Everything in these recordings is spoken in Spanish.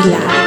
Isla.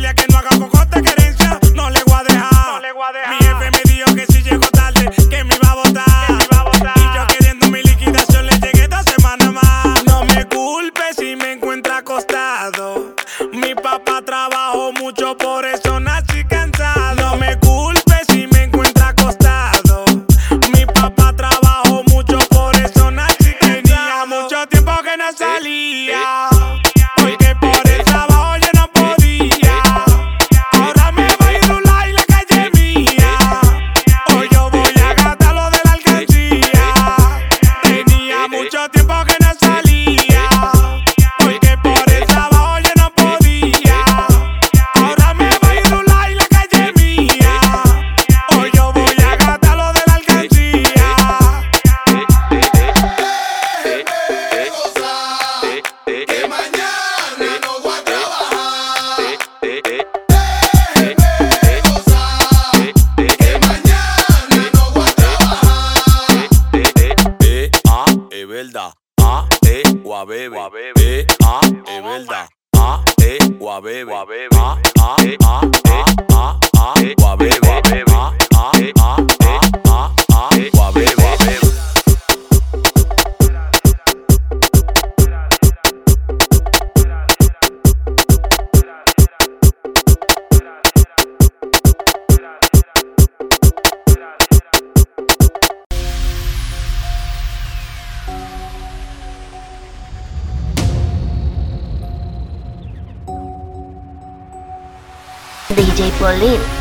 que no haga pocote querencia, no le voy. No le voy a dejar. Mi jefe me dijo que si llego tarde, que me iba a votar. Y yo queriendo mi liquidación le llegué esta semana más. No me culpes si me encuentra acostado. Mi papá trabajó mucho por eso. DJ Pauline.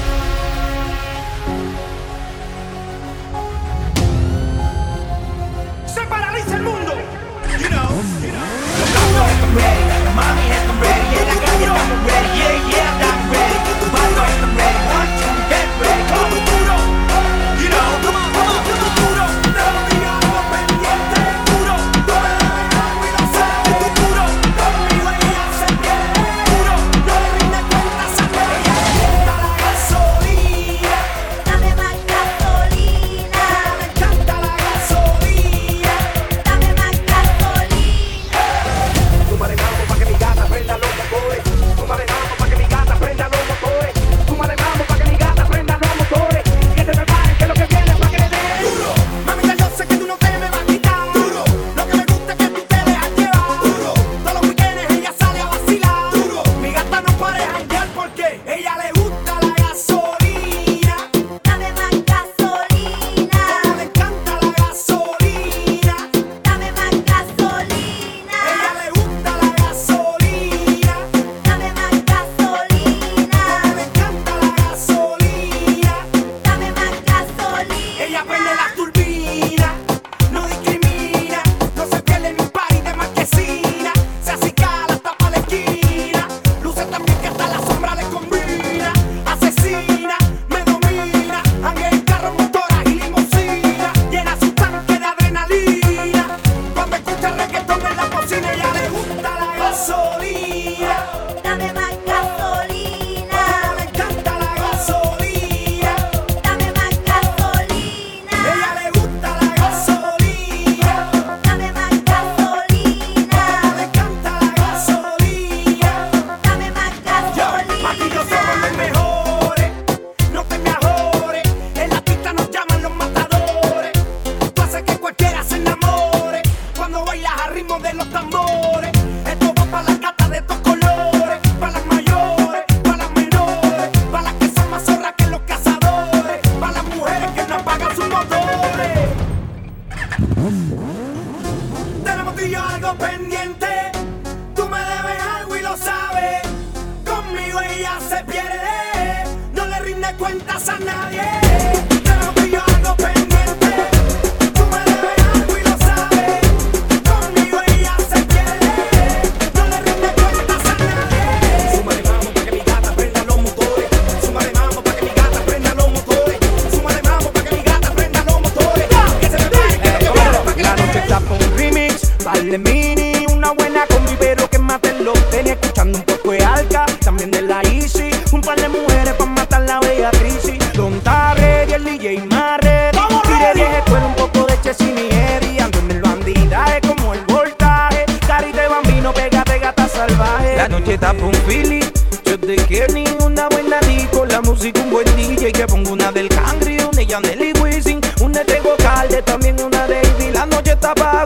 La noche está un feeling. Yo te quiero ni una buena disco, la música un buen DJ que pongo una del Cangri, una Yanel y Wisin, una de Gocalde, también una de Ivy. La noche está pa'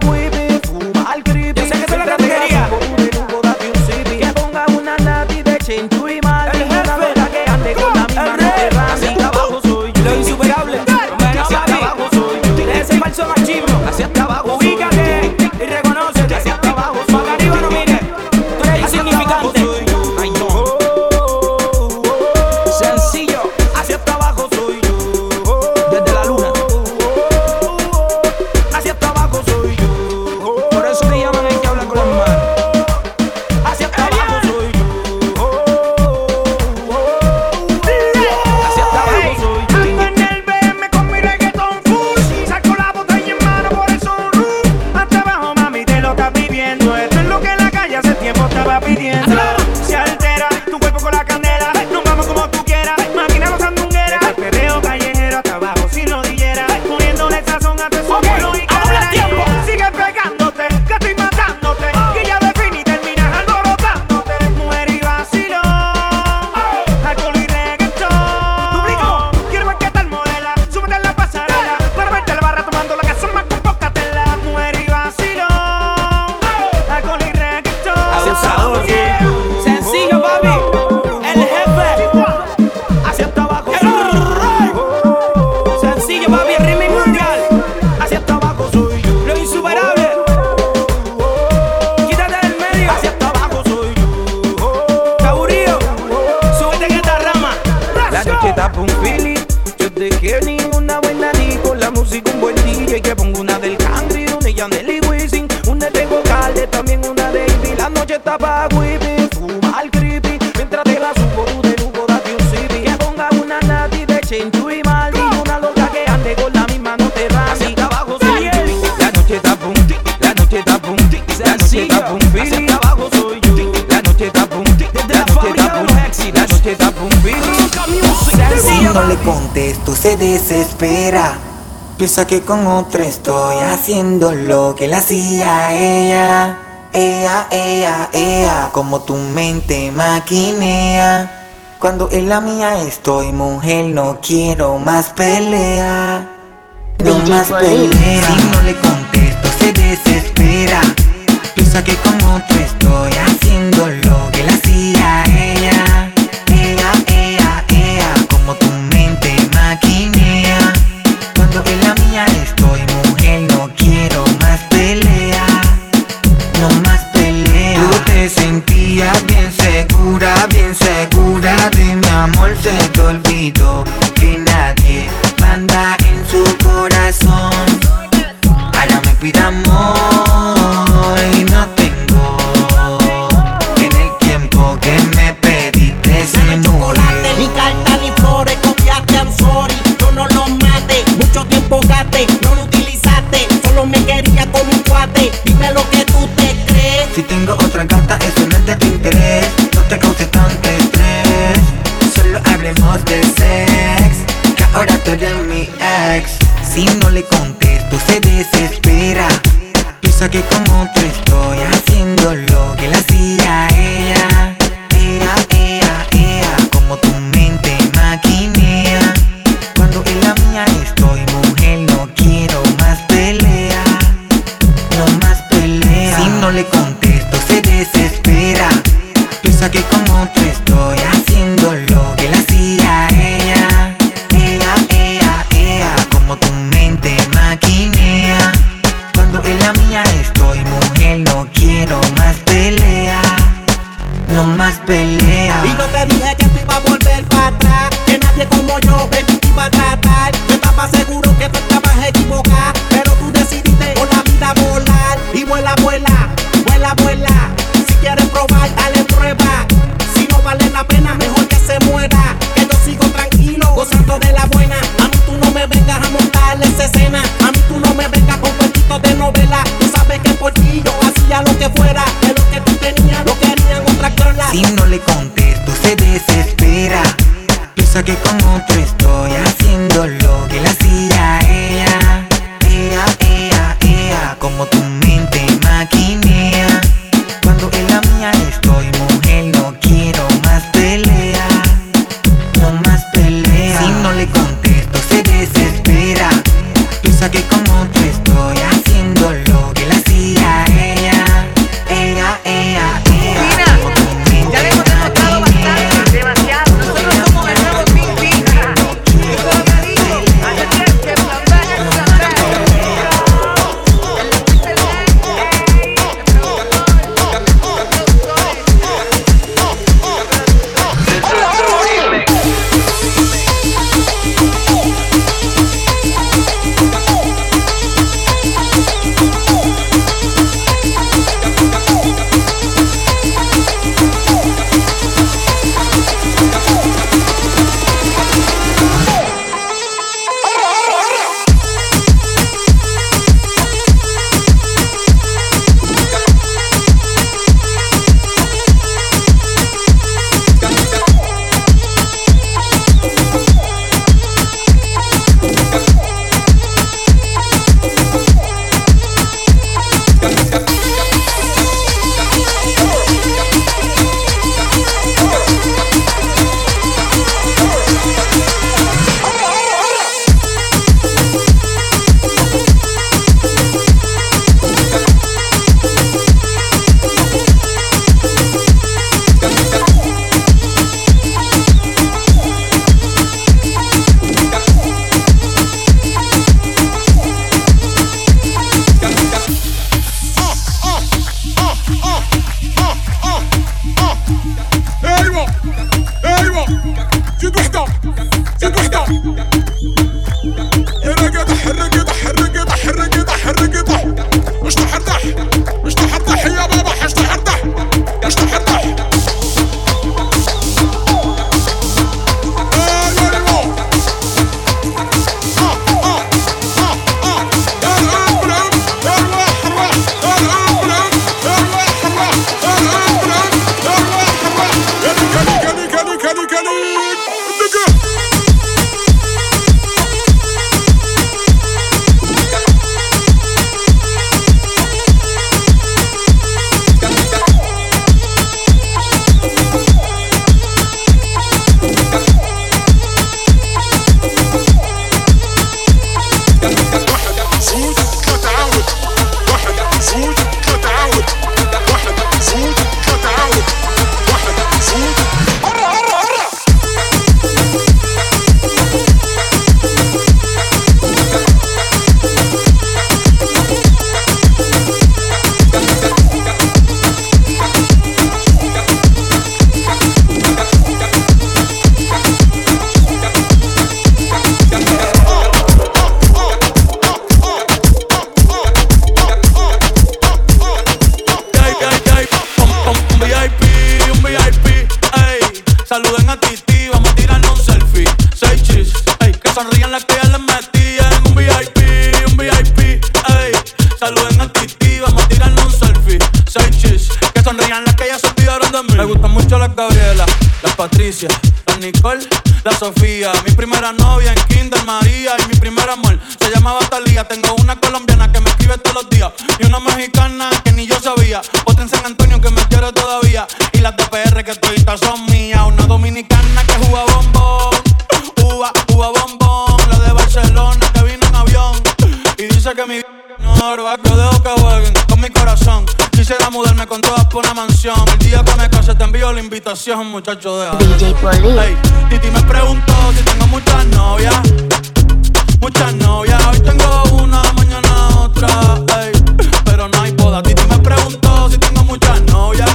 tapago y me fuma al creepy. Mientras te la subo, tú de nuevo date un sipi. Que ponga una nati de chinchu y mal. Y una loca que ande con la misma no te va. Así abajo soy yo. La noche está boom, la noche está boom, la noche está boom, Hacia abajo soy yo. La noche está boom, desde la fábrica de los Hexi. La noche está boom, Cuando le contesto se desespera. Piensa que con otra estoy haciendo lo que la hacía ella. Ea, ea, ea, como tu mente maquinea. Cuando en la mía estoy, mujer, no quiero más pelea. No más pelea. Si no le contesto, se desespera. Piensa que con otro estoy. feliz. La Sofía. Mi primera novia en Kinder María y mi primer amor se llamaba Talía. Tengo una colombiana que me escribe todos los días y una mexicana que ni yo sabía. Otra en San Antonio que me quiere todavía y las de PR que toditas son mías. Una dominicana que juega bombón, uva, uva bombón. La de Barcelona que vino en avión y dice que mi no, que Quisiera mudarme con todas por una mansión. El día que me case te envío la invitación, muchacho de DJ Polly. Ey, Titi me preguntó si tengo muchas novias. Muchas novias, hoy tengo una, mañana otra. Ey, pero no hay boda. Titi me preguntó si tengo muchas novias.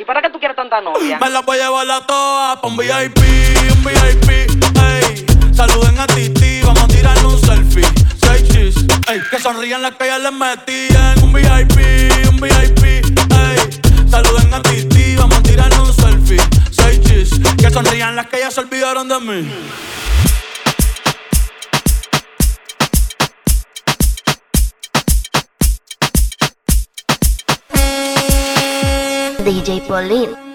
¿Y para qué tú quieres tanta novia? Me la voy a llevar a todas pa' un VIP, un VIP, ey. Saluden a Titi, vamos a tirarle un selfie. Seis chis, ey. Que sonrían las que ya les metí en un VIP, un VIP, ey. Saluden a Titi, vamos a tirarle un selfie. Seis chis, que sonrían las que ya se olvidaron de mí. DJ Polly.